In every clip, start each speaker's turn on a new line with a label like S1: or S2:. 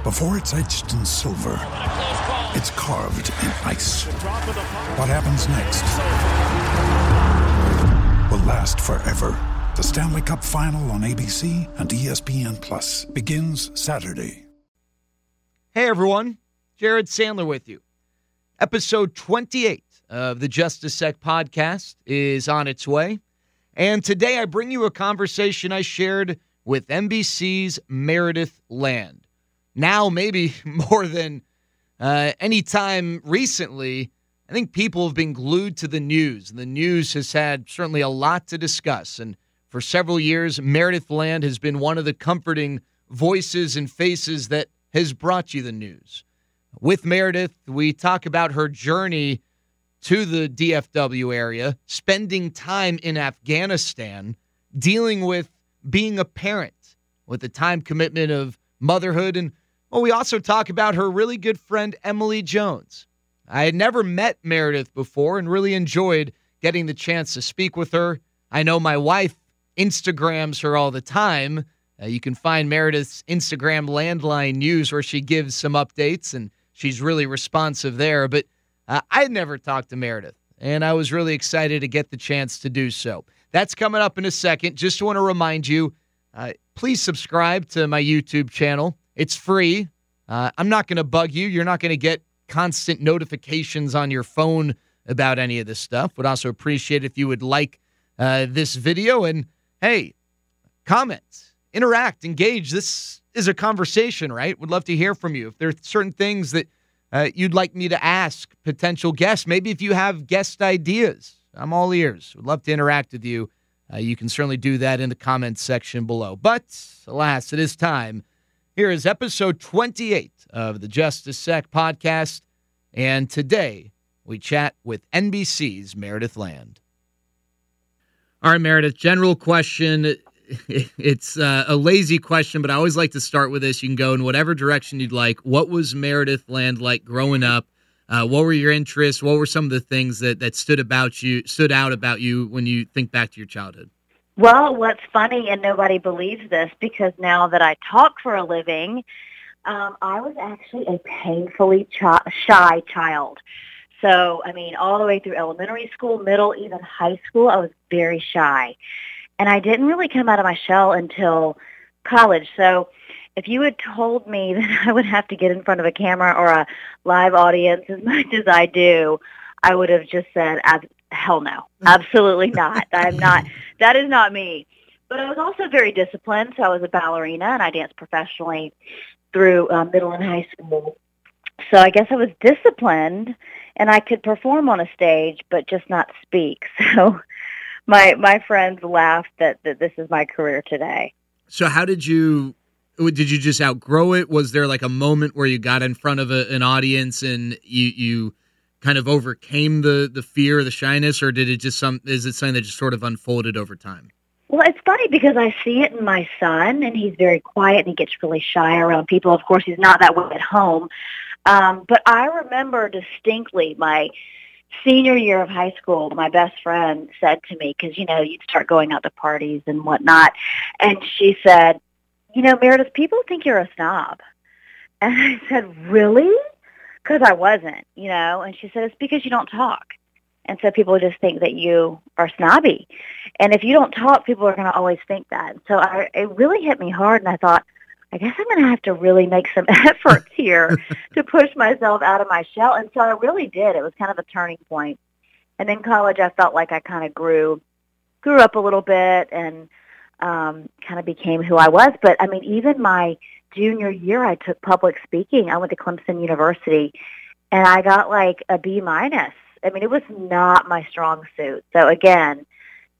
S1: Before it's etched in silver, it's carved in ice. What happens next will last forever. The Stanley Cup Final on ABC and ESPN Plus begins Saturday.
S2: Hey everyone, Jared Sandler with you. Episode 28 of the Just A Sec podcast is on its way. And today I bring you a conversation I shared with NBC's Meredith Land. Now, maybe more than uh, any time recently, I think people have been glued to the news. The news has had certainly a lot to discuss. And for several years, Meredith Land has been one of the comforting voices and faces that has brought you the news. With Meredith, we talk about her journey to the DFW area, spending time in Afghanistan, dealing with being a parent, with the time commitment of motherhood. And well, we also talk about her really good friend, Emily Jones. I had never met Meredith before and really enjoyed getting the chance to speak with her. I know my wife Instagrams her all the time. Uh, you can find Meredith's Instagram landline news where she gives some updates and she's really responsive there. But uh, I had never talked to Meredith, and I was really excited to get the chance to do so. That's coming up in a second. Just want to remind you uh, please subscribe to my YouTube channel. It's free. Uh, I'm not going to bug you. You're not going to get constant notifications on your phone about any of this stuff. Would also appreciate if you would like uh, this video and hey, comment, interact, engage. This is a conversation, right? Would love to hear from you. If there are certain things that uh, you'd like me to ask potential guests, maybe if you have guest ideas, I'm all ears. Would love to interact with you. Uh, you can certainly do that in the comments section below. But alas, it is time. Here is episode 28 of the Just A Sec podcast. And today we chat with NBC's Meredith Land. All right, Meredith, general question. It's uh, a lazy question, but I always like to start with this. You can go in whatever direction you'd like. What was Meredith Land like growing up? Uh, what were your interests? What were some of the things that, that stood about you stood out about you when you think back to your childhood?
S3: Well, what's funny, and nobody believes this because now that I talk for a living, um, I was actually a painfully ch- shy child. So, I mean, all the way through elementary school, middle, even high school, I was very shy. And I didn't really come out of my shell until college. So if you had told me that I would have to get in front of a camera or a live audience as much as I do, I would have just said, hell no, absolutely not. I'm not, that is not me. But I was also very disciplined. So I was a ballerina and I danced professionally through uh, middle and high school. So I guess I was disciplined and I could perform on a stage, but just not speak. So my my friends laughed that, that this is my career today.
S2: So how did you did you just outgrow it? Was there like a moment where you got in front of a, an audience and you you kind of overcame the the fear, the shyness, or did it just some is it something that just sort of unfolded over time?
S3: Well, it's funny because I see it in my son, and he's very quiet and he gets really shy around people. Of course, he's not that way at home. Um, but I remember distinctly my senior year of high school, my best friend said to me, because, you know, you'd start going out to parties and whatnot, and she said, you know, Meredith, people think you're a snob. And I said, really? Because I wasn't, you know, and she said, it's because you don't talk. And so people just think that you are snobby. And if you don't talk, people are going to always think that. So I, it really hit me hard, and I thought, I guess I'm going to have to really make some efforts here to push myself out of my shell. And so I really did. It was kind of a turning point. And in college, I felt like I kind of grew, grew up a little bit and um, kind of became who I was. But I mean, even my junior year, I took public speaking. I went to Clemson University, and I got like a B minus. I mean, it was not my strong suit. So again,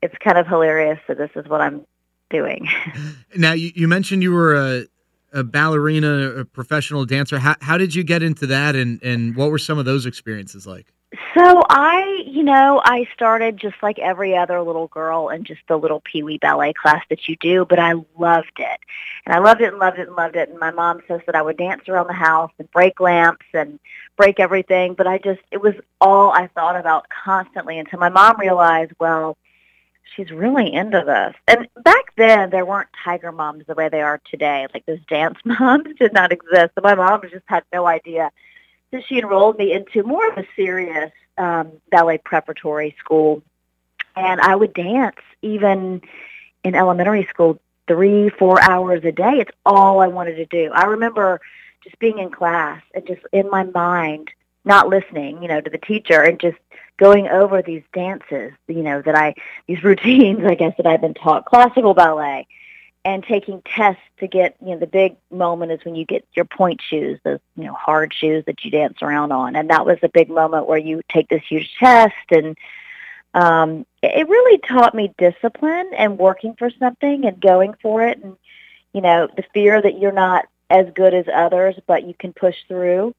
S3: it's kind of hilarious that this is what I'm doing.
S2: now, you, you mentioned you were a a ballerina, a professional dancer. How how did you get into that, and and what were some of those experiences like?
S3: So I, you know, I started just like every other little girl in just the little Pee Wee ballet class that you do, but I loved it. And I loved it and loved it and loved it. And my mom says that I would dance around the house and break lamps and break everything, but I just, it was all I thought about constantly until my mom realized, well, she's really into this. And back then, there weren't tiger moms the way they are today. Like those dance moms did not exist. So my mom just had no idea so she enrolled me into more of a serious um, ballet preparatory school, and I would dance even in elementary school three, four hours a day. It's all I wanted to do. I remember just being in class and just in my mind, not listening, you know, to the teacher and just going over these dances, you know, that I, these routines, I guess, that I've been taught, classical ballet, and taking tests to get you know the big moment is when you get your pointe shoes those you know hard shoes that you dance around on. And that was a big moment where you take this huge test and um it really taught me discipline and working for something and going for it. And you know the fear that you're not as good as others but you can push through.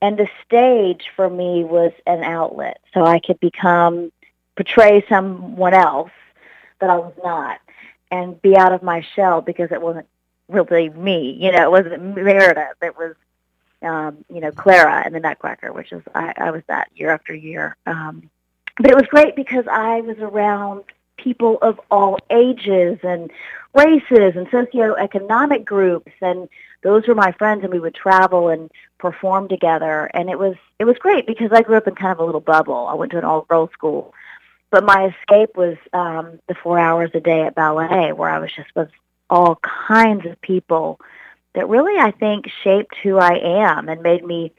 S3: And the stage for me was an outlet. So i could become portray someone else that i was not and be out of my shell because it wasn't really me. You know, it wasn't Meredith. It was, um, you know, Clara and the Nutcracker, which is I, I was that year after year. Um, but it was great because I was around people of all ages and races and socioeconomic groups and those were my friends and we would travel and perform together and it was it was great because I grew up in kind of a little bubble. I went to an all girls school but my escape was um, the four hours a day at ballet, where I was just with all kinds of people that really, I think, shaped who I am and made me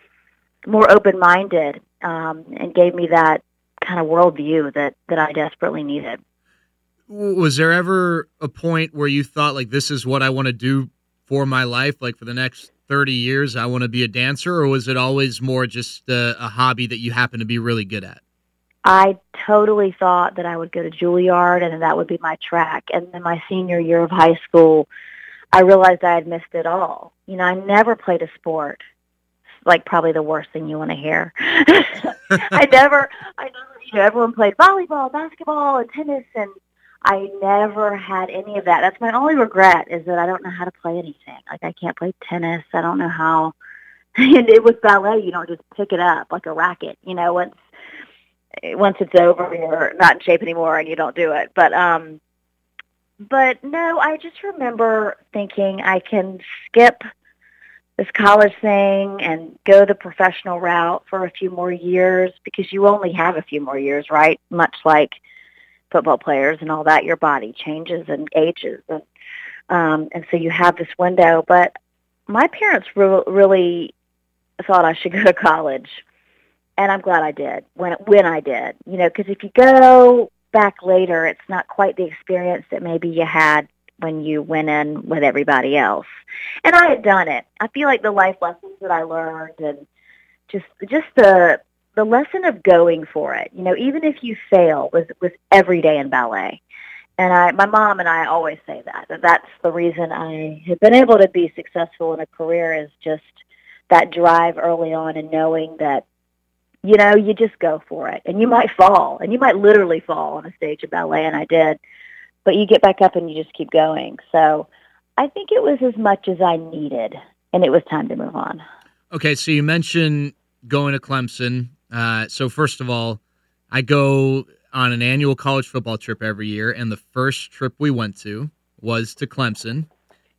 S3: more open-minded um, and gave me that kind of worldview that that I desperately needed.
S2: Was there ever a point where you thought like this is what I want to do for my life, like for the next 30 years I want to be a dancer or was it always more just a, a hobby that you happen to be really good at?
S3: I totally thought that I would go to Juilliard and that would be my track. And then my senior year of high school, I realized I had missed it all. You know, I never played a sport. Like probably the worst thing you want to hear. I never, I never, you know, everyone played volleyball, basketball, and tennis, and I never had any of that. That's my only regret is that I don't know how to play anything. Like I can't play tennis. I don't know how. And it was ballet. You don't just pick it up like a racket. You know, once once it's over, you're not in shape anymore and you don't do it. But um, but no, I just remember thinking I can skip this college thing and go the professional route for a few more years because you only have a few more years, right? Much like football players and all that, your body changes and ages, and um, and so you have this window. But my parents re- really thought I should go to college and I'm glad I did when when I did. You know, because if you go back later, it's not quite the experience that maybe you had when you went in with everybody else. And I had done it. I feel like the life lessons that I learned and just just the the lesson of going for it. You know, even if you fail was was every day in ballet. And I, my mom and I always say that, that that's the reason I have been able to be successful in a career is just that drive early on and knowing that you know, you just go for it. And you might fall, and you might literally fall on a stage of ballet, and I did. But you get back up and you just keep going. So I think it was as much as I needed, and it was time to move on.
S2: Okay, so you mentioned going to Clemson. Uh, so first of all, I go on an annual college football trip every year, and the first trip we went to was to Clemson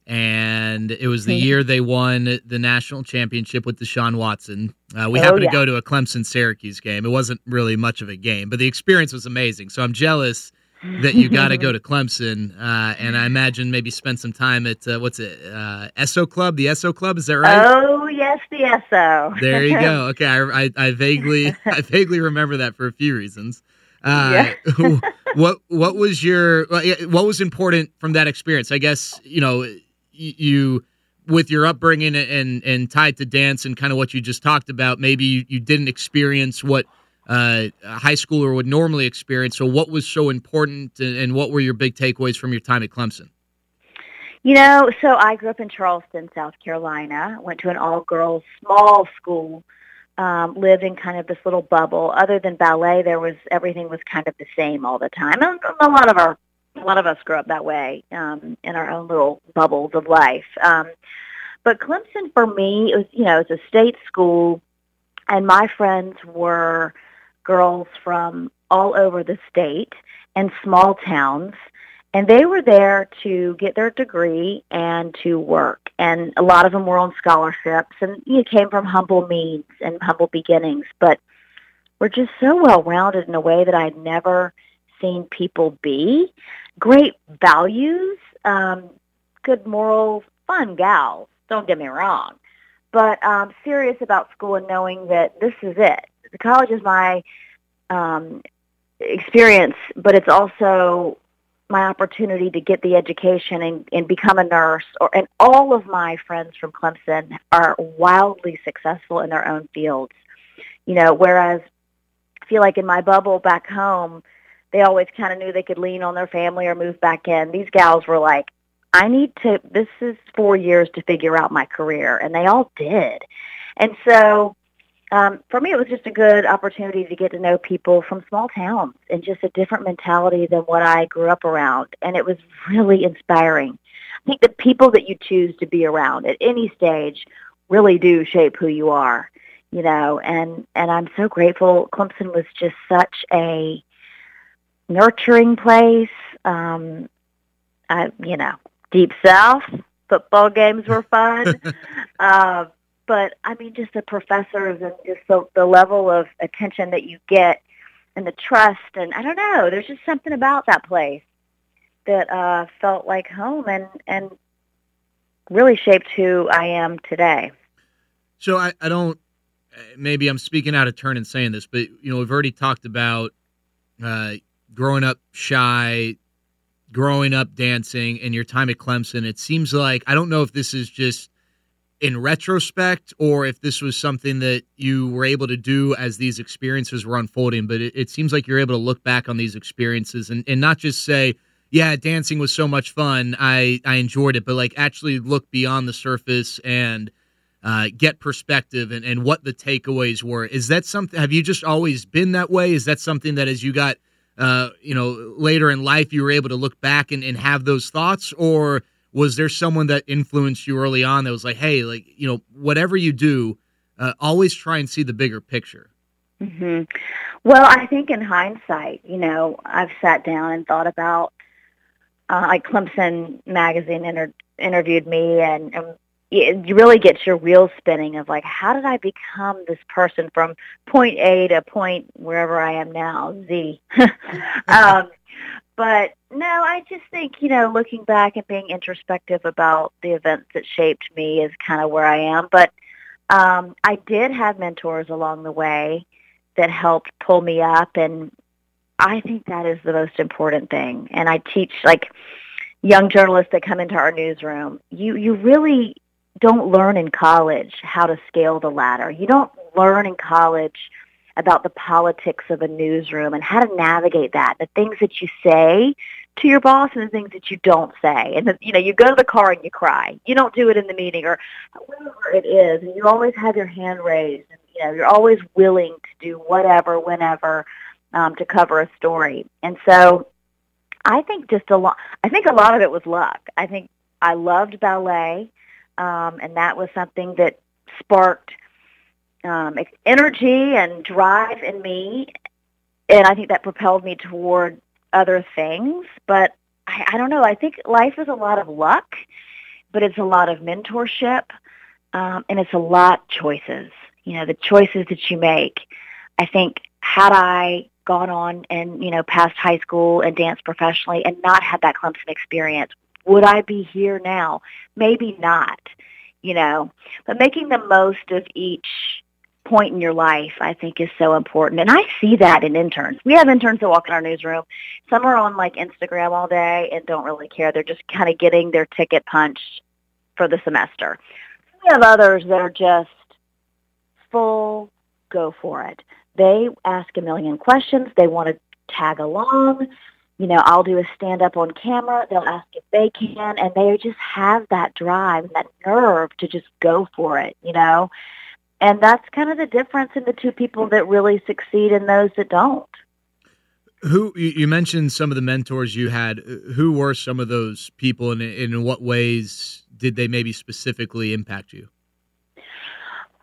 S2: and it was the year they won the national championship with Deshaun Watson. Uh, we oh, happened yeah. to go to a Clemson Syracuse game. It wasn't really much of a game, but the experience was amazing. So I'm jealous that you got to go to Clemson, uh, and I imagine maybe spend some time at uh, what's it, uh, Esso Club? The Esso Club, is that right?
S3: Oh yes, the Esso.
S2: there you go. Okay, I, I, I vaguely I vaguely remember that for a few reasons. Uh, yeah. what what was your what was important from that experience? I guess you know you with your upbringing and and tied to dance and kind of what you just talked about, maybe you, you didn't experience what uh, a high schooler would normally experience. So, what was so important, and what were your big takeaways from your time at Clemson?
S3: You know, so I grew up in Charleston, South Carolina. Went to an all-girls small school. Um, lived in kind of this little bubble. Other than ballet, there was everything was kind of the same all the time. And a lot of our, a lot of us grew up that way um, in our own little bubbles of life. Um, but Clemson for me, it was you know, it's a state school, and my friends were girls from all over the state and small towns and they were there to get their degree and to work. And a lot of them were on scholarships and you know, came from humble means and humble beginnings, but were just so well rounded in a way that I'd never seen people be. Great values, um, good morals, fun gals. Don't get me wrong, but um, serious about school and knowing that this is it. The college is my um, experience, but it's also my opportunity to get the education and, and become a nurse or and all of my friends from Clemson are wildly successful in their own fields. You know, whereas I feel like in my bubble back home, they always kind of knew they could lean on their family or move back in. These gals were like, I need to this is 4 years to figure out my career and they all did. And so um, for me, it was just a good opportunity to get to know people from small towns and just a different mentality than what I grew up around. And it was really inspiring. I think the people that you choose to be around at any stage really do shape who you are, you know, and, and I'm so grateful. Clemson was just such a nurturing place. Um, I, you know, deep south, football games were fun. uh, but I mean, just the professors and just the, the level of attention that you get and the trust. And I don't know, there's just something about that place that uh, felt like home and, and really shaped who I am today.
S2: So I, I don't, maybe I'm speaking out of turn in saying this, but, you know, we've already talked about uh, growing up shy, growing up dancing, and your time at Clemson. It seems like, I don't know if this is just in retrospect or if this was something that you were able to do as these experiences were unfolding. But it, it, seems like you're able to look back on these experiences and, and not just say, yeah, dancing was so much fun. I, I enjoyed it, but like actually look beyond the surface and uh, get perspective and, and what the takeaways were. Is that something, have you just always been that way? Is that something that as you got, uh, you know, later in life, you were able to look back and, and have those thoughts or was there someone that influenced you early on that was like, hey, like you know, whatever you do, uh, always try and see the bigger picture?
S3: hmm Well, I think in hindsight, you know, I've sat down and thought about, uh, like Clemson magazine inter- interviewed me, and, and it really gets your wheels spinning of like, how did I become this person from point A to point wherever I am now, Z. um, but no, I just think, you know, looking back and being introspective about the events that shaped me is kind of where I am. But um, I did have mentors along the way that helped pull me up. And I think that is the most important thing. And I teach like young journalists that come into our newsroom, you, you really don't learn in college how to scale the ladder. You don't learn in college about the politics of a newsroom and how to navigate that, the things that you say to your boss and the things that you don't say. And the, you know, you go to the car and you cry. You don't do it in the meeting or whatever it is. And you always have your hand raised. And, you know, you're always willing to do whatever, whenever, um, to cover a story. And so I think just a lot, I think a lot of it was luck. I think I loved ballet. Um, and that was something that sparked um, energy and drive in me, and I think that propelled me toward other things. But I, I don't know. I think life is a lot of luck, but it's a lot of mentorship, um, and it's a lot choices. You know, the choices that you make. I think had I gone on and you know past high school and danced professionally and not had that Clemson experience, would I be here now? Maybe not. You know, but making the most of each point in your life, I think is so important. And I see that in interns. We have interns that walk in our newsroom. Some are on like Instagram all day and don't really care. They're just kind of getting their ticket punched for the semester. We have others that are just full go for it. They ask a million questions. They want to tag along. You know, I'll do a stand up on camera. They'll ask if they can, and they just have that drive and that nerve to just go for it, you know. And that's kind of the difference in the two people that really succeed and those that don't.
S2: Who you mentioned some of the mentors you had. Who were some of those people, and in what ways did they maybe specifically impact you?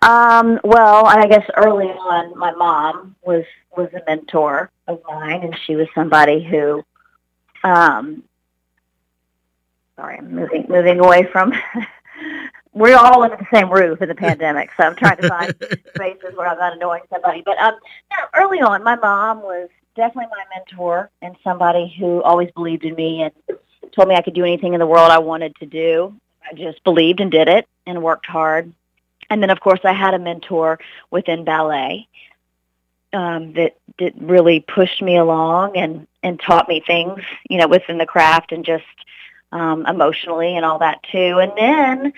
S3: Um, well, I guess early on, my mom was was a mentor of mine, and she was somebody who, um, sorry, I'm moving moving away from. we're all under the same roof in the pandemic, so I'm trying to find spaces where I'm not annoying somebody. But um, no, early on, my mom was definitely my mentor and somebody who always believed in me and told me I could do anything in the world I wanted to do. I just believed and did it and worked hard and then, of course, I had a mentor within ballet um, that that really pushed me along and and taught me things, you know, within the craft and just um, emotionally and all that too. And then,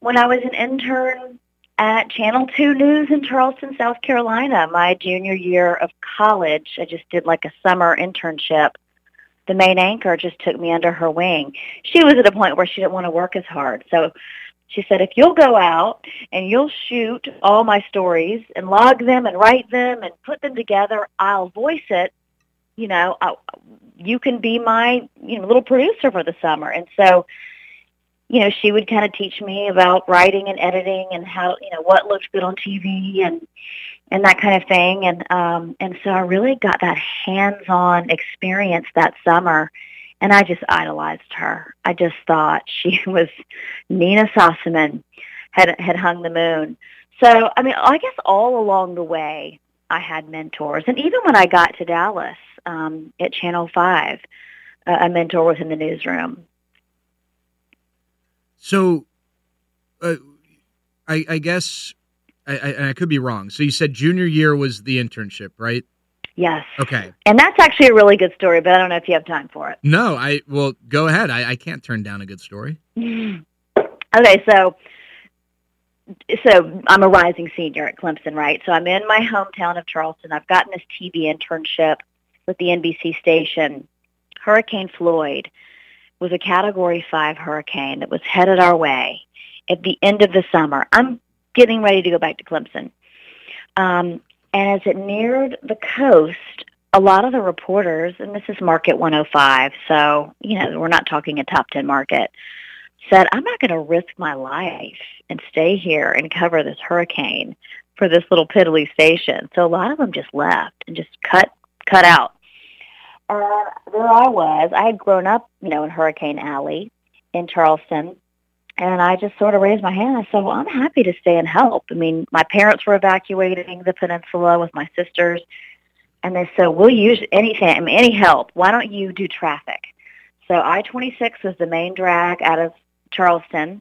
S3: when I was an intern at Channel 2 News in Charleston, South Carolina, my junior year of college, I just did like a summer internship. The main anchor just took me under her wing. She was at a point where she didn't want to work as hard. So she said, if you'll go out and you'll shoot all my stories and log them and write them and put them together, I'll voice it. You know, I, you can be my you know little producer for the summer. And so, you know, she would kind of teach me about writing and editing and how you know what looked good on TV and and that kind of thing. And um, and so I really got that hands-on experience that summer and I just idolized her. I just thought she was Nina Sossamon had had hung the moon. So I mean, I guess all along the way, I had mentors, and even when I got to Dallas um, at Channel Five, uh, a mentor was in the newsroom.
S2: So, uh, I, I guess I, I, I could be wrong. So you said junior year was the internship, right?
S3: Yes.
S2: Okay.
S3: And that's actually a really good story, but I don't know if you have time for it.
S2: No, I well go ahead. I, I can't turn down a good story.
S3: okay, so so I'm a rising senior at Clemson, right? So I'm in my hometown of Charleston. I've gotten this TV internship with the NBC station. Hurricane Floyd was a Category 5 hurricane that was headed our way at the end of the summer. I'm getting ready to go back to Clemson. Um, and as it neared the coast, a lot of the reporters, and this is Market 105, so, you know, we're not talking a top 10 market, said, I'm not going to risk my life and stay here and cover this hurricane for this little piddly station. So a lot of them just left and just cut cut out. And there I was. I had grown up, you know, in Hurricane Alley in Charleston, and I just sort of raised my hand. I said, well, I'm happy to stay and help. I mean, my parents were evacuating the peninsula with my sisters. And they said, we'll use anything, any help. Why don't you do traffic? So I-26 was the main drag out of Charleston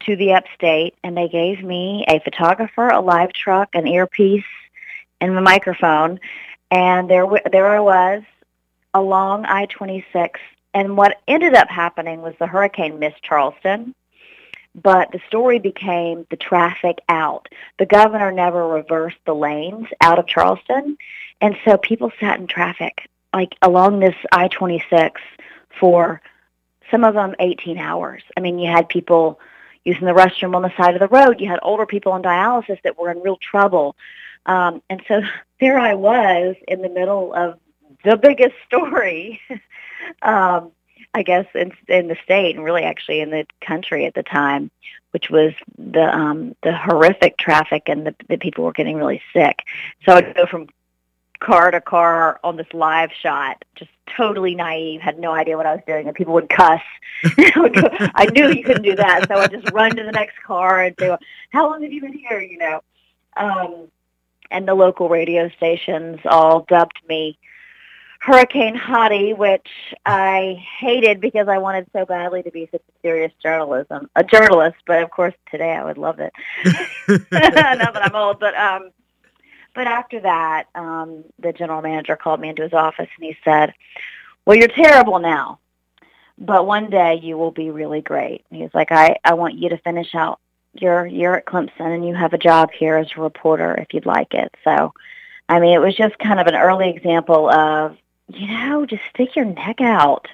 S3: to the upstate. And they gave me a photographer, a live truck, an earpiece, and a microphone. And there, there I was along I-26. And what ended up happening was the hurricane missed Charleston but the story became the traffic out. The governor never reversed the lanes out of Charleston, and so people sat in traffic like along this I-26 for some of them 18 hours. I mean, you had people using the restroom on the side of the road. You had older people on dialysis that were in real trouble. Um, and so there I was in the middle of the biggest story um, I guess in in the state and really actually in the country at the time, which was the um the horrific traffic and the, the people were getting really sick. So I'd go from car to car on this live shot, just totally naive, had no idea what I was doing, and people would cuss. I knew you couldn't do that, so I'd just run to the next car and say, "How long have you been here?" You know, um, and the local radio stations all dubbed me Hurricane Hottie, which I hated because I wanted so badly to be such a serious journalism, a journalist. But of course, today I would love it. now that I'm old, but um, but after that, um, the general manager called me into his office and he said, "Well, you're terrible now, but one day you will be really great." And he's like, "I I want you to finish out your year at Clemson, and you have a job here as a reporter if you'd like it." So. I mean, it was just kind of an early example of you know, just stick your neck out.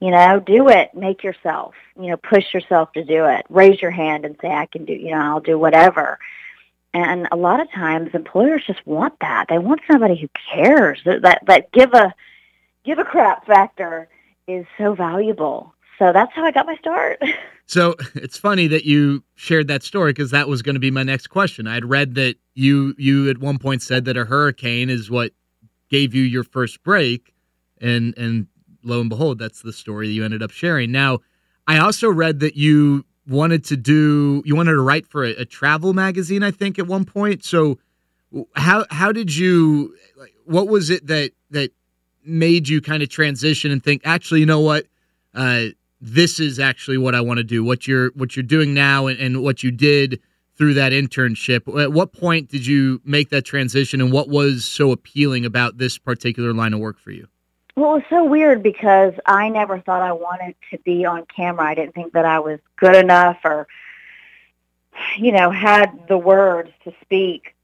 S3: You know, do it. Make yourself. You know, push yourself to do it. Raise your hand and say, "I can do." You know, I'll do whatever. And a lot of times, employers just want that. They want somebody who cares. That that give a give a crap factor is so valuable. So that's how I got my start.
S2: So it's funny that you shared that story because that was going to be my next question. I had read that you you at one point said that a hurricane is what gave you your first break, and and lo and behold, that's the story that you ended up sharing. Now, I also read that you wanted to do you wanted to write for a, a travel magazine, I think, at one point. So how how did you what was it that that made you kind of transition and think actually you know what uh, this is actually what I want to do what you're what you're doing now and, and what you did through that internship at what point did you make that transition and what was so appealing about this particular line of work for you
S3: well, it was so weird because I never thought I wanted to be on camera. I didn't think that I was good enough or, you know, had the words to speak,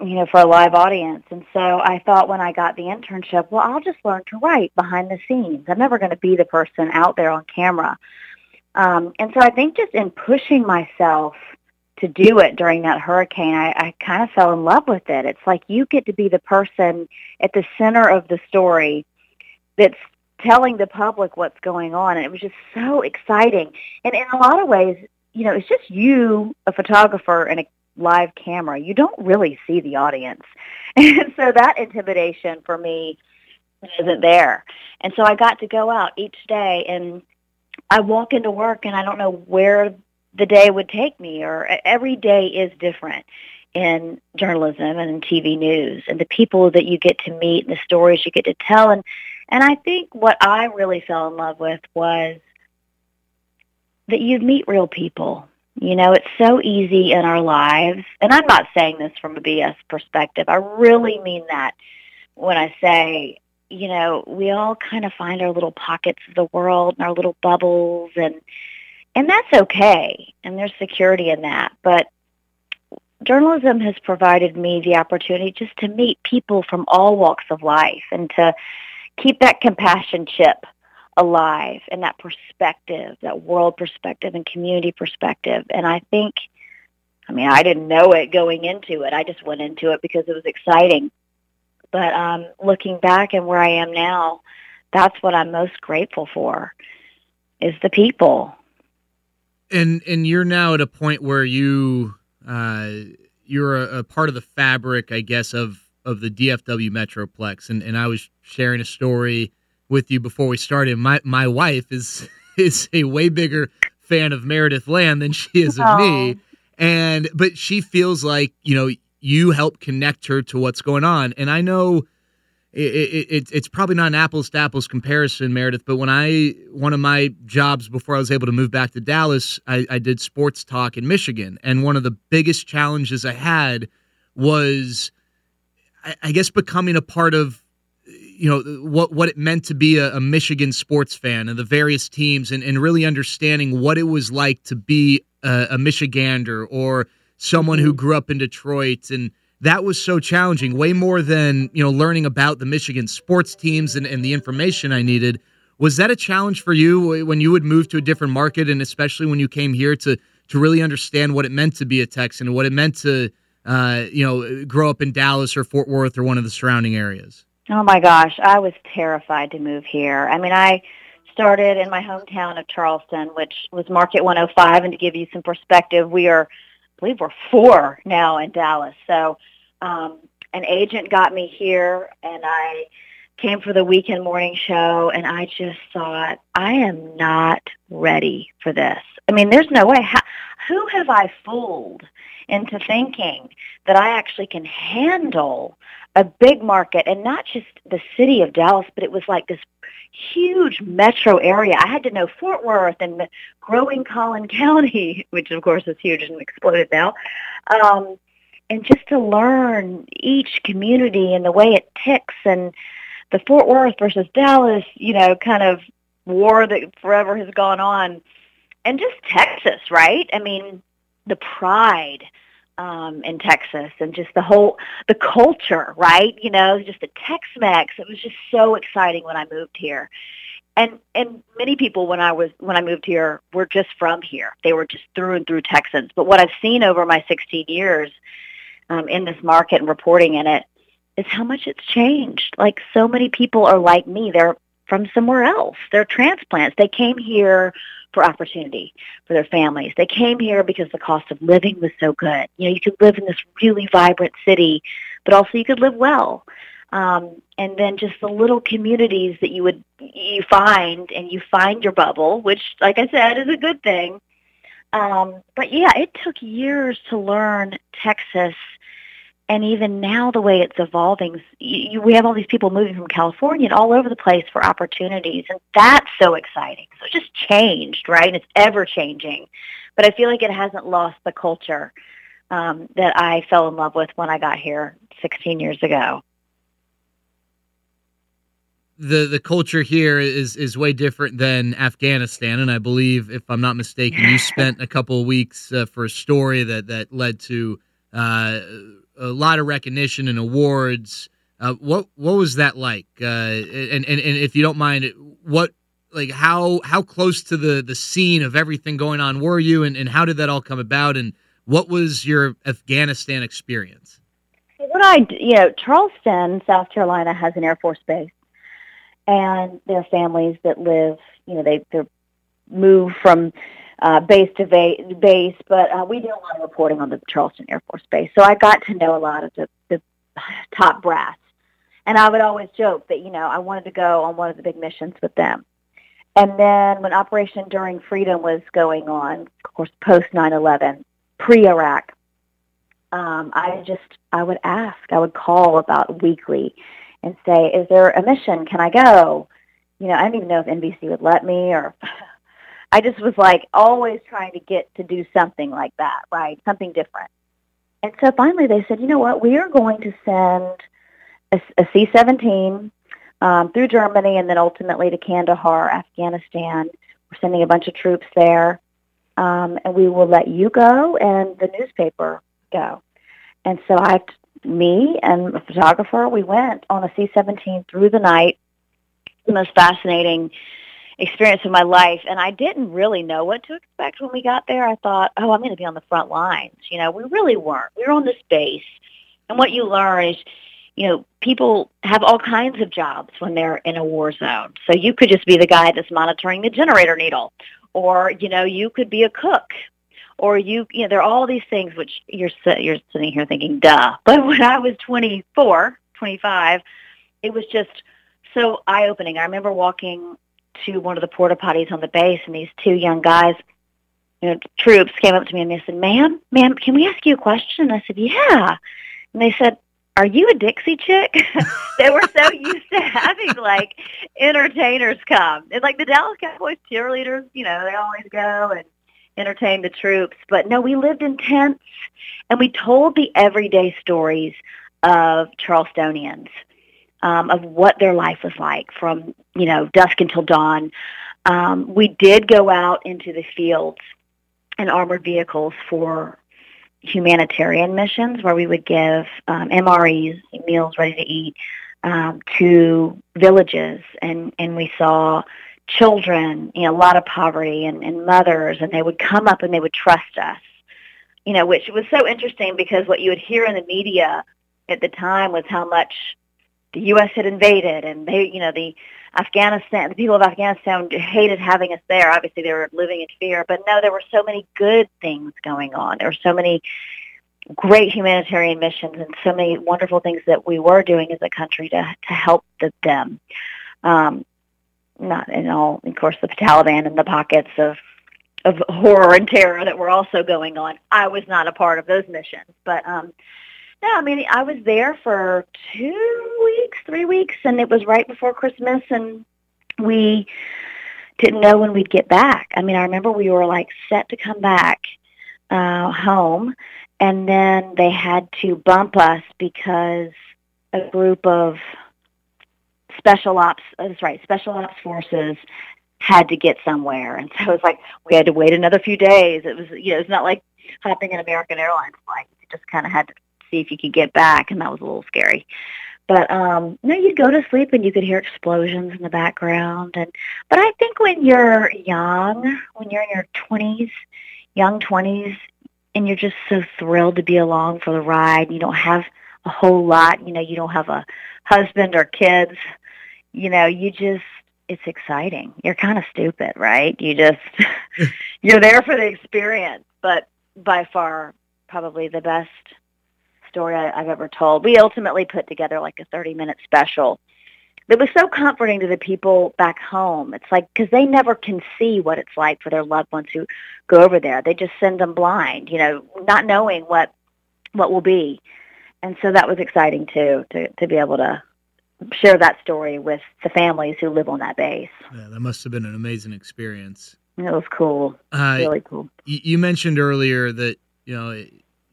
S3: you know, for a live audience. And so I thought when I got the internship, well, I'll just learn to write behind the scenes. I'm never going to be the person out there on camera. Um, and so I think just in pushing myself to do it during that hurricane, I, I kind of fell in love with it. It's like you get to be the person at the center of the story that's telling the public what's going on. And it was just so exciting. And in a lot of ways, you know, it's just you, a photographer, and a live camera. You don't really see the audience. And so that intimidation for me isn't there. And so I got to go out each day and I walk into work and I don't know where the day would take me or every day is different in journalism and in TV news and the people that you get to meet and the stories you get to tell and and I think what I really fell in love with was that you meet real people. You know, it's so easy in our lives, and I'm not saying this from a BS perspective. I really mean that when I say, you know, we all kind of find our little pockets of the world and our little bubbles and and that's okay. And there's security in that. But journalism has provided me the opportunity just to meet people from all walks of life and to keep that compassion chip alive and that perspective, that world perspective and community perspective. And I think, I mean, I didn't know it going into it. I just went into it because it was exciting. But um, looking back and where I am now, that's what I'm most grateful for is the people.
S2: And and you're now at a point where you uh, you're a, a part of the fabric, I guess, of of the DFW Metroplex, and, and I was sharing a story with you before we started. My my wife is is a way bigger fan of Meredith Land than she is of me, and but she feels like you know you help connect her to what's going on, and I know. It, it, it's probably not an apples to apples comparison, Meredith. But when I one of my jobs before I was able to move back to Dallas, I, I did sports talk in Michigan, and one of the biggest challenges I had was I guess becoming a part of you know what what it meant to be a, a, Michigan sports fan and the various teams and, and really understanding what it was like to be a, a Michigander or someone who mm-hmm. grew up in Detroit and that was so challenging way more than you know learning about the Michigan sports teams and, and the information I needed was that a challenge for you when you would move to a different market and especially when you came here to to really understand what it meant to be a Texan and what it meant to uh, you know, grow up in Dallas or Fort Worth or one of the surrounding areas?
S3: Oh my gosh, I was terrified to move here. I mean, I started in my hometown of Charleston, which was Market 105, and to give you some perspective, we are, believe we're four now in Dallas. So um, an agent got me here, and I came for the weekend morning show, and I just thought, I am not ready for this. I mean, there's no way. How, who have I fooled into thinking that I actually can handle a big market and not just the city of Dallas, but it was like this huge metro area. I had to know Fort Worth and growing Collin County, which of course is huge and exploded now. Um, and just to learn each community and the way it ticks and the Fort Worth versus Dallas, you know, kind of war that forever has gone on. And just Texas, right? I mean, the pride um, in Texas and just the whole the culture, right? You know, just the Tex-Mex. It was just so exciting when I moved here. And and many people when I was when I moved here were just from here. They were just through and through Texans. But what I've seen over my 16 years um, in this market and reporting in it is how much it's changed. Like so many people are like me. They're from somewhere else. They're transplants. They came here for opportunity for their families. They came here because the cost of living was so good. You know, you could live in this really vibrant city, but also you could live well. Um, and then just the little communities that you would you find and you find your bubble, which, like I said, is a good thing. Um, but yeah, it took years to learn Texas and even now the way it's evolving you, we have all these people moving from california and all over the place for opportunities and that's so exciting. So it's just changed right? And it's ever changing. But i feel like it hasn't lost the culture um, that i fell in love with when i got here 16 years ago.
S2: The the culture here is is way different than Afghanistan, and I believe, if I'm not mistaken, you spent a couple of weeks uh, for a story that that led to uh, a lot of recognition and awards. Uh, what what was that like? Uh, and, and and if you don't mind, what like how how close to the the scene of everything going on were you, and, and how did that all come about? And what was your Afghanistan experience?
S3: What I you know, Charleston, South Carolina, has an Air Force base, and there are families that live. You know, they they move from uh, base to va- base, but uh, we did a lot of reporting on the Charleston Air Force Base. So I got to know a lot of the, the top brass. And I would always joke that, you know, I wanted to go on one of the big missions with them. And then when Operation Enduring Freedom was going on, of course, post 9-11, pre-Iraq, um, I just, I would ask, I would call about weekly and say, is there a mission? Can I go? You know, I didn't even know if NBC would let me or I just was like always trying to get to do something like that, right? Something different. And so finally they said, you know what, we are going to send a a C-17 um, through Germany and then ultimately to Kandahar, Afghanistan. We're sending a bunch of troops there. Um, and we will let you go and the newspaper go. And so I, me and a photographer, we went on a C-17 through the night. The most fascinating experience of my life and I didn't really know what to expect when we got there. I thought, oh, I'm going to be on the front lines. You know, we really weren't. We were on this base. And what you learn is, you know, people have all kinds of jobs when they're in a war zone. So you could just be the guy that's monitoring the generator needle or, you know, you could be a cook or you, you know, there are all these things which you're, you're sitting here thinking, duh. But when I was 24, 25, it was just so eye-opening. I remember walking to one of the porta potties on the base, and these two young guys, you know, troops, came up to me and they said, "Ma'am, ma'am, can we ask you a question?" And I said, "Yeah." And they said, "Are you a Dixie chick?" they were so used to having like entertainers come, and like the Dallas Cowboys cheerleaders, you know, they always go and entertain the troops. But no, we lived in tents, and we told the everyday stories of Charlestonians um, of what their life was like from you know dusk until dawn. Um, we did go out into the fields in armored vehicles for humanitarian missions where we would give um, MREs, meals ready to eat, um, to villages, and and we saw children, you know, a lot of poverty and, and mothers, and they would come up and they would trust us, you know, which was so interesting because what you would hear in the media at the time was how much the U.S. had invaded, and they, you know, the Afghanistan, the people of Afghanistan hated having us there. Obviously, they were living in fear, but no, there were so many good things going on. There were so many great humanitarian missions and so many wonderful things that we were doing as a country to to help the, them. Um, not in all, of course, the Taliban and the pockets of of horror and terror that were also going on. I was not a part of those missions, but um, no, I mean, I was there for two weeks, three weeks, and it was right before Christmas, and we didn't know when we'd get back. I mean, I remember we were like set to come back uh, home, and then they had to bump us because a group of special ops, uh, that's right, special ops forces had to get somewhere. And so it was like we had to wait another few days. It was, you know, it's not like hopping an American Airlines flight You just kind of had to see if you could get back, and that was a little scary. But um no, you'd go to sleep and you could hear explosions in the background and but I think when you're young, when you're in your twenties, young twenties, and you're just so thrilled to be along for the ride, you don't have a whole lot, you know, you don't have a husband or kids, you know, you just it's exciting. You're kind of stupid, right? You just you're there for the experience, but by far probably the best story I, I've ever told. We ultimately put together like a 30 minute special that was so comforting to the people back home. It's like because they never can see what it's like for their loved ones who go over there. They just send them blind, you know, not knowing what what will be. And so that was exciting too to to be able to share that story with the families who live on that base.
S2: Yeah, that must have been an amazing experience.
S3: It was cool. Uh, really cool.
S2: You mentioned earlier that you know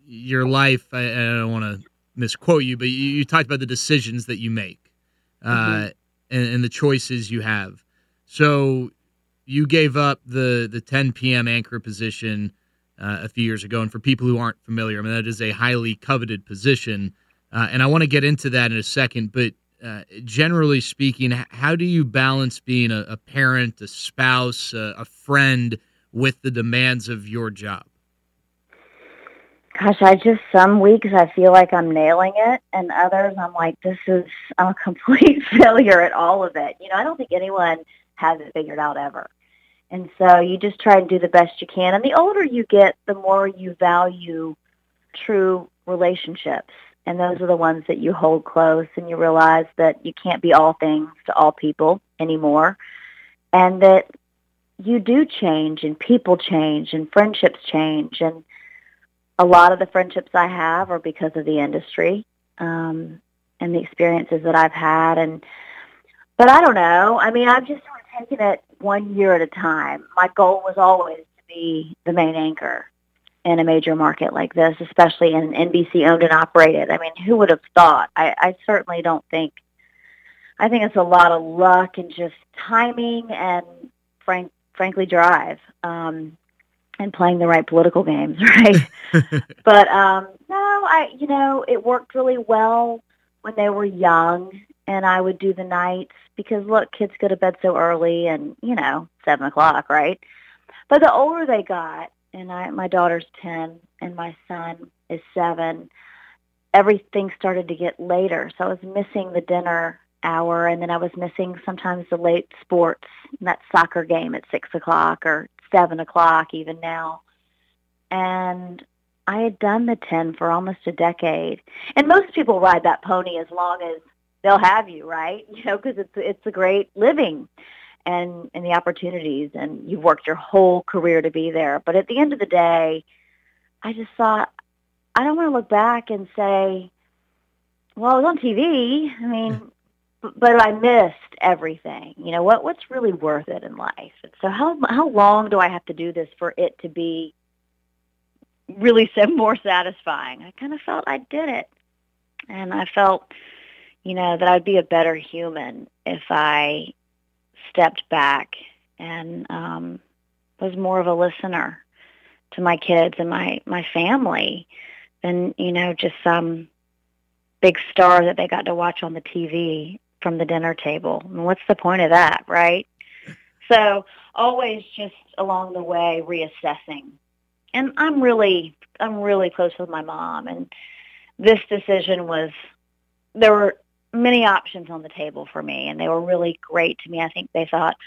S2: your life. I, I don't want to misquote you, but you, you, talked about the decisions that you make uh, mm-hmm. and, and, the choices you have. So you gave up the the 10 p.m. anchor position uh, a few years ago, and for people who aren't familiar, I mean that is a highly coveted position, uh, and I want to get into that in a second. But uh, generally speaking, how do you balance being a, a parent, a spouse, a, a friend with the demands of your job?
S3: Gosh, I just some weeks I feel like I'm nailing it, and others I'm like, this is a complete failure at all of it. You know, I don't think anyone has it figured out ever. And so you just try and do the best you can. And the older you get, the more you value true relationships. And those are the ones that you hold close and you realize that you can't be all things to all people anymore. And that you do change and people change and friendships change and a lot of the friendships I have are because of the industry um, and the experiences that I've had. And but I don't know. I mean, I've just sort of taken it one year at a time. My goal was always to be the main anchor in a major market like this, especially in NBC owned and operated. I mean, who would have thought? I, I certainly don't think. I think it's a lot of luck and just timing and frank, frankly drive. Um, and playing the right political games, right? but um no, I you know, it worked really well when they were young and I would do the nights because look, kids go to bed so early and, you know, seven o'clock, right? But the older they got, and I my daughter's ten and my son is seven, everything started to get later. So I was missing the dinner hour and then I was missing sometimes the late sports, and that soccer game at six o'clock or seven o'clock even now. And I had done the 10 for almost a decade. And most people ride that pony as long as they'll have you, right? You know, because it's, it's a great living and, and the opportunities and you've worked your whole career to be there. But at the end of the day, I just thought, I don't want to look back and say, well, I was on TV. I mean, but I missed everything. You know what? What's really worth it in life? So how how long do I have to do this for it to be really more satisfying? I kind of felt I did it, and I felt, you know, that I'd be a better human if I stepped back and um, was more of a listener to my kids and my my family than you know just some big star that they got to watch on the TV from the dinner table. And what's the point of that, right? So always just along the way reassessing. And I'm really I'm really close with my mom and this decision was there were many options on the table for me and they were really great to me. I think they thought,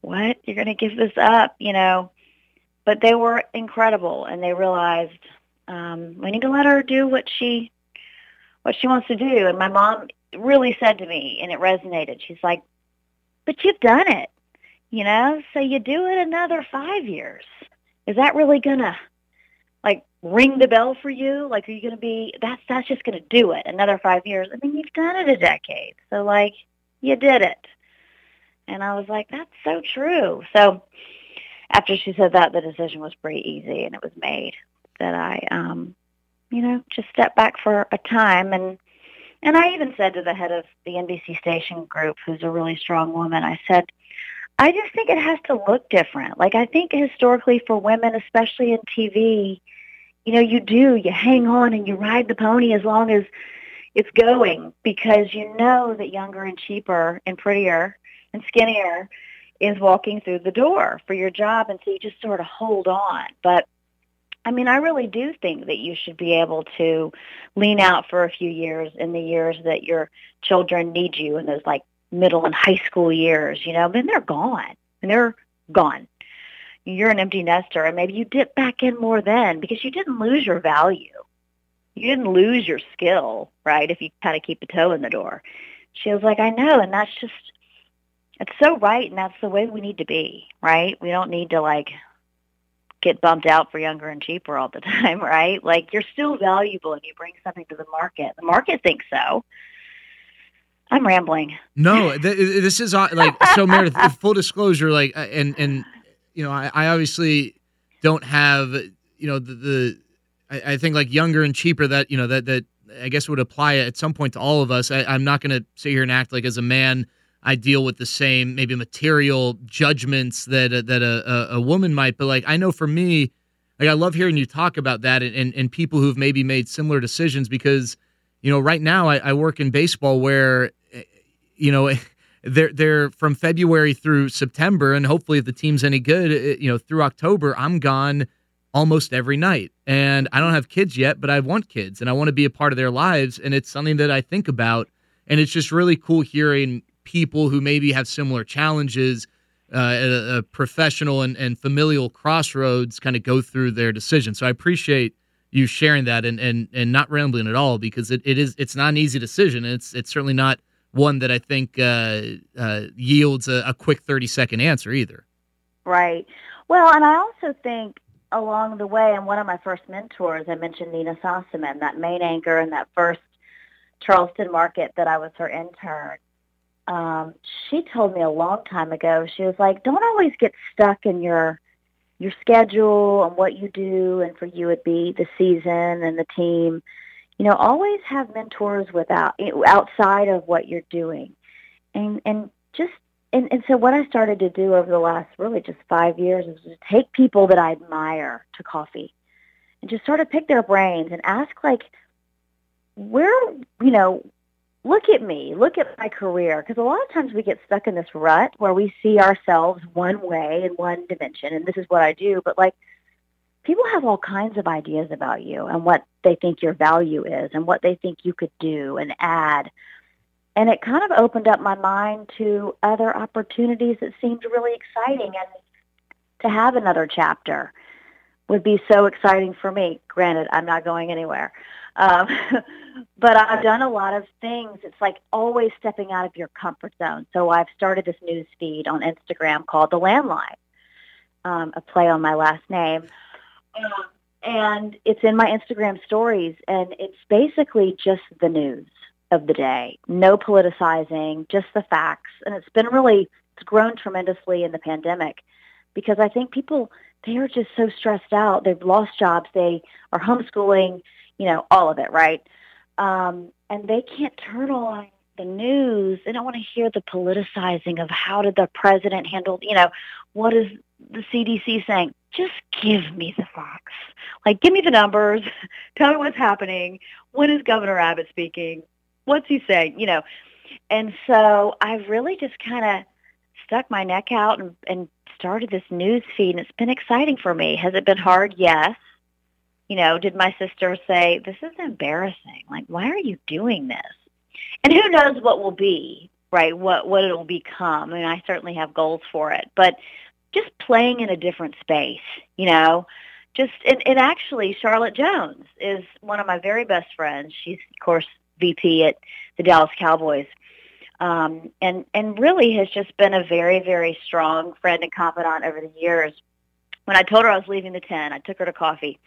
S3: "What? You're going to give this up?" you know. But they were incredible and they realized um we need to let her do what she what she wants to do. And my mom really said to me, and it resonated. She's like, "But you've done it, you know. So you do it another five years. Is that really gonna like ring the bell for you? Like, are you gonna be? That's that's just gonna do it. Another five years. I mean, you've done it a decade. So like, you did it." And I was like, "That's so true." So after she said that, the decision was pretty easy, and it was made that I, um, you know, just step back for a time and and I even said to the head of the NBC station group, who's a really strong woman, I said, I just think it has to look different. Like I think historically for women, especially in TV, you know, you do. You hang on and you ride the pony as long as it's going because you know that younger and cheaper and prettier and skinnier is walking through the door for your job. And so you just sort of hold on. But I mean, I really do think that you should be able to lean out for a few years in the years that your children need you in those like middle and high school years, you know, then they're gone and they're gone. You're an empty nester and maybe you dip back in more then because you didn't lose your value. You didn't lose your skill, right? If you kind of keep a toe in the door. She was like, I know. And that's just, it's so right. And that's the way we need to be, right? We don't need to like get bumped out for younger and cheaper all the time, right? Like you're still valuable and you bring something to the market. The market thinks so. I'm rambling.
S2: No, th- this is uh, like so. Meredith, full disclosure, like, uh, and and you know, I, I obviously don't have you know the, the I, I, think like younger and cheaper that you know that that I guess would apply at some point to all of us. I, I'm not going to sit here and act like as a man I deal with the same maybe material judgments that uh, that a, a, woman might. But like I know for me, like I love hearing you talk about that and, and, and people who've maybe made similar decisions because you know right now I, I work in baseball where eh, you know. They're they're from February through September, and hopefully, if the team's any good, eh, you know, through October, I'm gone almost every night. And I don't have kids yet, but I want kids, and I want to be a part of their lives, and it's something that I think about. And it's just really cool hearing people who maybe have similar challenges uh, at a, a, professional and, and familial crossroads kind of go through their decision. So I appreciate you sharing that and, and, and not rambling at all because it, it is it's not an easy decision. It's it's certainly not one that I think uh, uh, yields a, a quick thirty second answer either.
S3: Right. Well, and I also think along the way, and one of my first mentors, I mentioned Nina Sossamon, that main anchor in that first Charleston market that I was her intern um, she told me a long time ago, she was like, don't always get stuck in your your schedule and what you do and for you it'd be the season and the team. You know, always have mentors without outside of what you're doing. And and just and, and so what I started to do over the last really just five years is to take people that I admire to coffee and just sort of pick their brains and ask like where you know look at me, look at my career. Because a lot of times we get stuck in this rut where we see ourselves one way in one dimension, and this is what I do. But like, people have all kinds of ideas about you and what they think your value is and what they think you could do and add. And it kind of opened up my mind to other opportunities that seemed really exciting. And to have another chapter would be so exciting for me. Granted, I'm not going anywhere. Um, but I've done a lot of things. It's like always stepping out of your comfort zone. So I've started this news feed on Instagram called The Landline, um, a play on my last name. Um, and it's in my Instagram stories, and it's basically just the news of the day. No politicizing, just the facts. And it's been really, it's grown tremendously in the pandemic because I think people, they are just so stressed out. They've lost jobs. They are homeschooling you know, all of it, right? Um, and they can't turn on the news. They don't want to hear the politicizing of how did the president handle, you know, what is the CDC saying? Just give me the facts. Like, give me the numbers. Tell me what's happening. When is Governor Abbott speaking? What's he saying? You know, and so I've really just kind of stuck my neck out and, and started this news feed, and it's been exciting for me. Has it been hard? Yes you know, did my sister say, this is embarrassing. Like, why are you doing this? And who knows what will be, right? What, what it will become. I mean, I certainly have goals for it, but just playing in a different space, you know, just, and, and actually Charlotte Jones is one of my very best friends. She's, of course, VP at the Dallas Cowboys. Um, and, and really has just been a very, very strong friend and confidant over the years. When I told her I was leaving the 10, I took her to coffee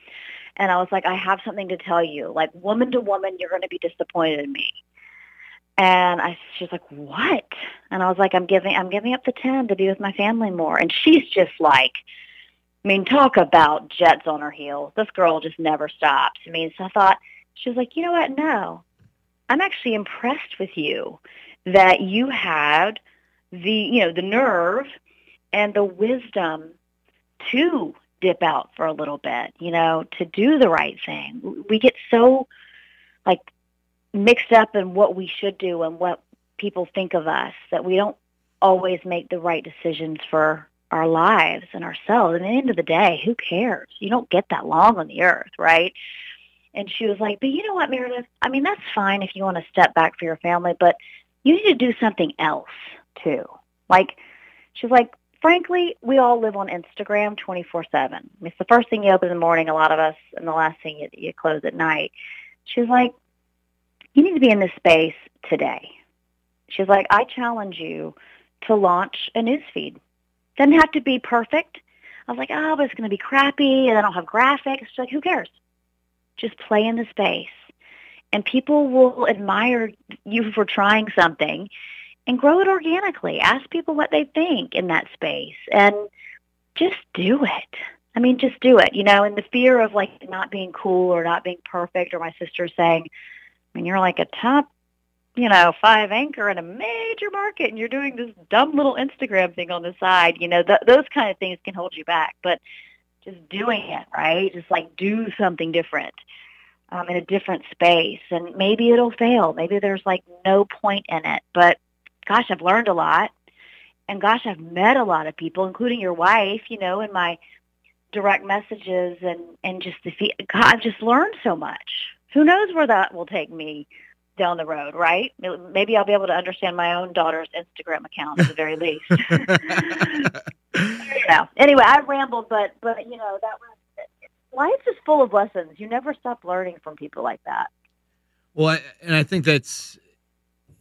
S3: and I was like, I have something to tell you. Like woman to woman, you're going to be disappointed in me. And I, she's like, what? And I was like, I'm giving, I'm giving up the 10 to be with my family more. And she's just like, I mean, talk about jets on her heels. This girl just never stops. I mean, so I thought, she was like, you know what? No, I'm actually impressed with you that you had the, you know, the nerve and the wisdom to dip out for a little bit, you know, to do the right thing. We get so like mixed up in what we should do and what people think of us that we don't always make the right decisions for our lives and ourselves. And at the end of the day, who cares? You don't get that long on the earth, right? And she was like, but you know what, Meredith? I mean, that's fine if you want to step back for your family, but you need to do something else too. Like, she's like, frankly, we all live on Instagram 24-7. It's the first thing you open in the morning, a lot of us, and the last thing you, you close at night. She's like, you need to be in this space today. She's like, I challenge you to launch a news feed. Doesn't have to be perfect. I was like, oh, but it's going to be crappy, and I don't have graphics. She's like, who cares? Just play in the space. And people will admire you for trying something and grow it organically. Ask people what they think in that space and just do it. I mean, just do it, you know, and the fear of like not being cool or not being perfect or my sister saying, I mean, you're like a top, you know, five anchor in a major market and you're doing this dumb little Instagram thing on the side, you know, th- those kind of things can hold you back. But just doing it, right? Just like do something different um, in a different space. And maybe it'll fail. Maybe there's like no point in it. But gosh, I've learned a lot. And gosh, I've met a lot of people, including your wife, you know, in my direct messages and, and just the, God, I've just learned so much. Who knows where that will take me down the road, right? Maybe I'll be able to understand my own daughter's Instagram account at the very least. Anyway, I rambled, but but you know that was life is full of lessons. You never stop learning from people like that.
S2: Well, and I think that's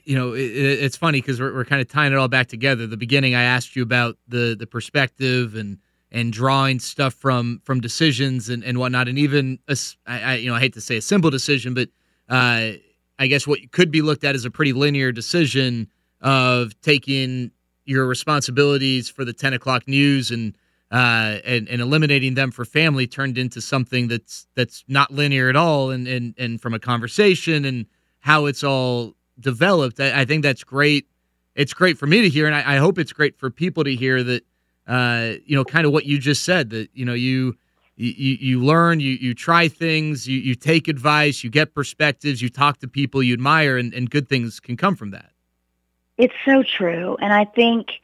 S2: you know, it, it's funny because we're, we're kind of tying it all back together. The beginning, I asked you about the the perspective and and drawing stuff from from decisions and, and whatnot, and even a, I, you know I hate to say a simple decision, but uh, I guess what could be looked at as a pretty linear decision of taking your responsibilities for the ten o'clock news and uh, and, and eliminating them for family turned into something that's that's not linear at all, and and and from a conversation and how it's all developed. I, I, think that's great. It's great for me to hear, and I, I hope it's great for people to hear that. Uh, you know, kind of what you just said that you know you you you learn, you you try things, you you take advice, you get perspectives, you talk to people you admire, and, and good things can come from that.
S3: It's so true, and I think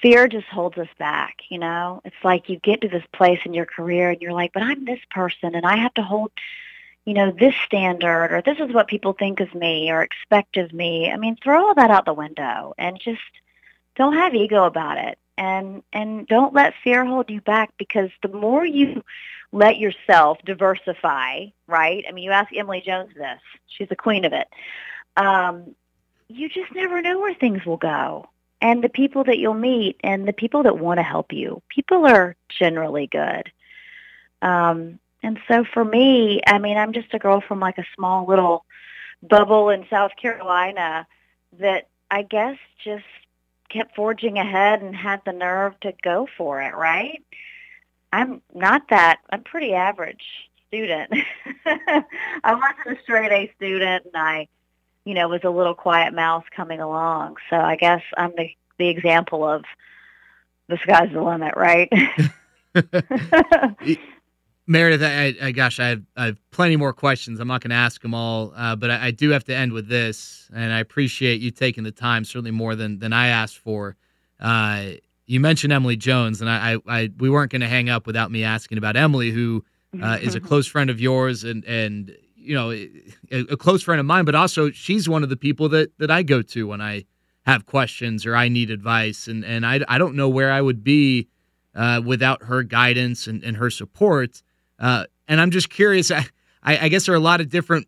S3: fear just holds us back. You know, it's like you get to this place in your career, and you're like, but I'm this person, and I have to hold you know, this standard or this is what people think of me or expect of me. I mean, throw all that out the window and just don't have ego about it. And and don't let fear hold you back because the more you let yourself diversify, right? I mean, you ask Emily Jones this. She's the queen of it. Um, you just never know where things will go. And the people that you'll meet and the people that want to help you, people are generally good. Um, and so for me, I mean, I'm just a girl from like a small little bubble in South Carolina that I guess just kept forging ahead and had the nerve to go for it, right? I'm not that. I'm pretty average student. I wasn't a straight A student and I, you know, was a little quiet mouse coming along. So I guess I'm the the example of the sky's the limit, right?
S2: Meredith, I, I, gosh, I have, I have plenty more questions. I'm not going to ask them all, uh, but I, I, do have to end with this, and I appreciate you taking the time, certainly more than than I asked for. Uh, you mentioned Emily Jones, and I, I we weren't going to hang up without me asking about Emily, who uh, is a close friend of yours, and and you know a, a, close friend of mine, but also she's one of the people that that I go to when I have questions or I need advice, and and I I don't know where I would be uh, without her guidance and, and her support. Uh, and I'm just curious. I, I, guess there are a lot of different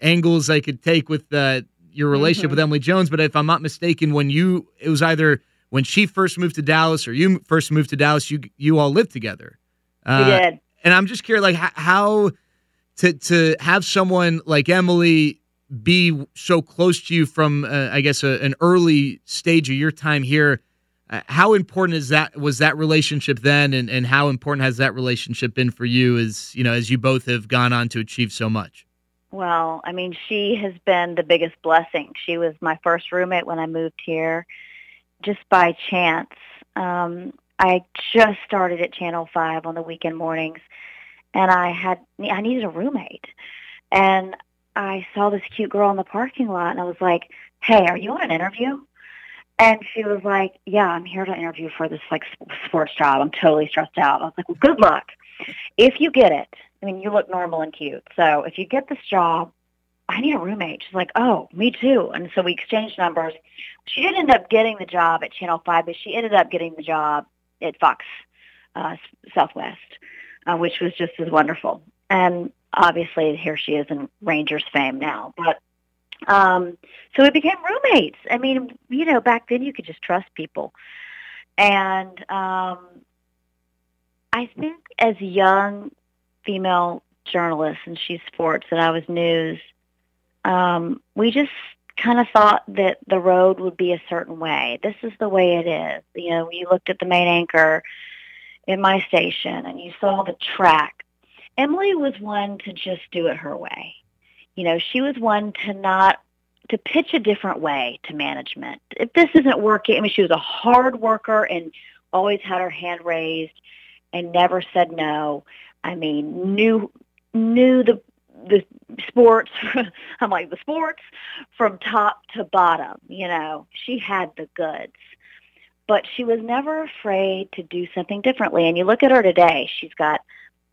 S2: angles I could take with uh, your relationship mm-hmm. with Emily Jones. But if I'm not mistaken, when you it was either when she first moved to Dallas or you first moved to Dallas, you you all lived together.
S3: Uh, we did.
S2: And I'm just curious, like how to to have someone like Emily be so close to you from, uh, I guess, a, an early stage of your time here uh, how important is that was that relationship then and, and how important has that relationship been for you as you know as you both have gone on to achieve so much
S3: well i mean she has been the biggest blessing she was my first roommate when i moved here just by chance um, I just started at Channel 5 on the weekend mornings and I had I needed a roommate. And I saw this cute girl in the parking lot and I was like, "Hey, are you on an interview?" And she was like, "Yeah, I'm here to interview for this like sports job. I'm totally stressed out." I was like, "Well, good luck. If you get it, I mean, you look normal and cute. So if you get this job, I need a roommate." She's like, "Oh, me too." And so we exchanged numbers. She didn't end up getting the job at Channel Five, but she ended up getting the job at Fox uh, Southwest, uh, which was just as wonderful. And obviously, here she is in Rangers fame now. But um, so we became roommates. I mean, you know, back then you could just trust people. And um, I think as young female journalists, and she's sports and I was news, um, we just kind of thought that the road would be a certain way. This is the way it is. You know, you looked at the main anchor in my station and you saw the track. Emily was one to just do it her way. You know, she was one to not to pitch a different way to management. If this isn't working, I mean, she was a hard worker and always had her hand raised and never said no. I mean, knew knew the the sports I'm like the sports from top to bottom, you know. She had the goods. But she was never afraid to do something differently. And you look at her today, she's got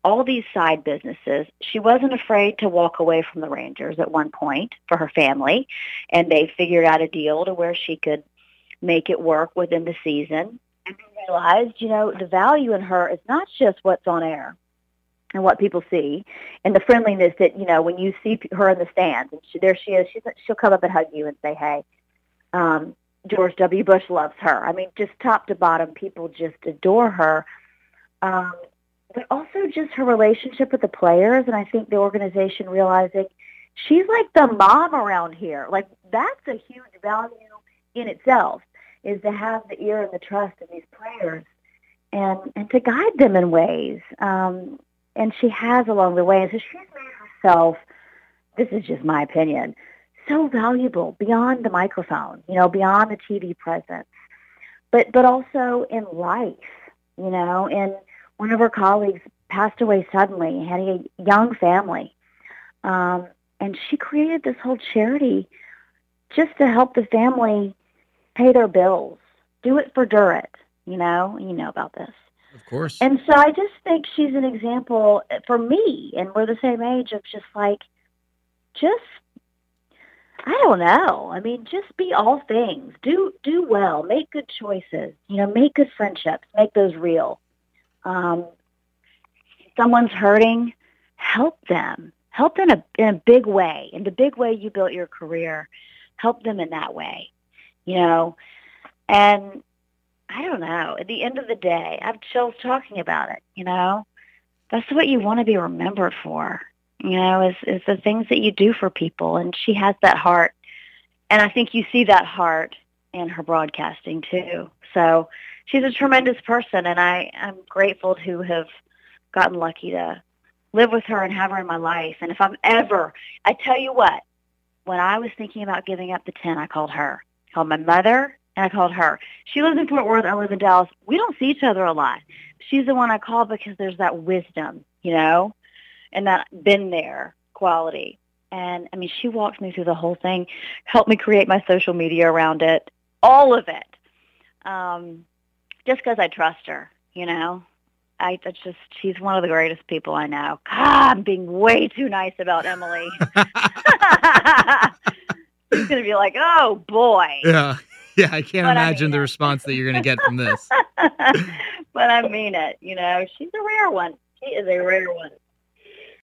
S3: all these side businesses. She wasn't afraid to walk away from the Rangers at one point for her family, and they figured out a deal to where she could make it work within the season. And realized, you know, the value in her is not just what's on air and what people see, and the friendliness that you know when you see her in the stands, and she, there she is. She's, she'll come up and hug you and say, "Hey." Um, George W. Bush loves her. I mean, just top to bottom, people just adore her. Um, but also just her relationship with the players, and I think the organization realizing she's like the mom around here. Like that's a huge value in itself, is to have the ear and the trust of these players, and and to guide them in ways. Um, and she has along the way. And so she's made herself, this is just my opinion, so valuable beyond the microphone, you know, beyond the TV presence, but but also in life, you know. And one of her colleagues passed away suddenly, had a young family, um, and she created this whole charity just to help the family pay their bills. Do it for Durrett, you know. You know about this.
S2: Of course.
S3: And so I just think she's an example for me, and we're the same age of just like, just I don't know. I mean, just be all things. Do do well. Make good choices. You know, make good friendships. Make those real. Um, someone's hurting, help them. Help in a in a big way. In the big way you built your career, help them in that way. You know, and I don't know. At the end of the day, I have chills talking about it. You know, that's what you want to be remembered for. You know, is is the things that you do for people, and she has that heart, and I think you see that heart in her broadcasting too. So she's a tremendous person, and I I'm grateful to have gotten lucky to live with her and have her in my life. And if I'm ever, I tell you what, when I was thinking about giving up the ten, I called her. I called my mother and I called her. She lives in Fort Worth. I live in Dallas. We don't see each other a lot. She's the one I call because there's that wisdom, you know, and that been there quality. And I mean, she walked me through the whole thing, helped me create my social media around it, all of it, um, just because I trust her, you know. I it's just she's one of the greatest people I know. God, I'm being way too nice about Emily. She's gonna be like, oh boy.
S2: Yeah. Yeah, I can't but imagine I mean the response that you're going to get from this.
S3: but I mean it. You know, she's a rare one. She is a rare one.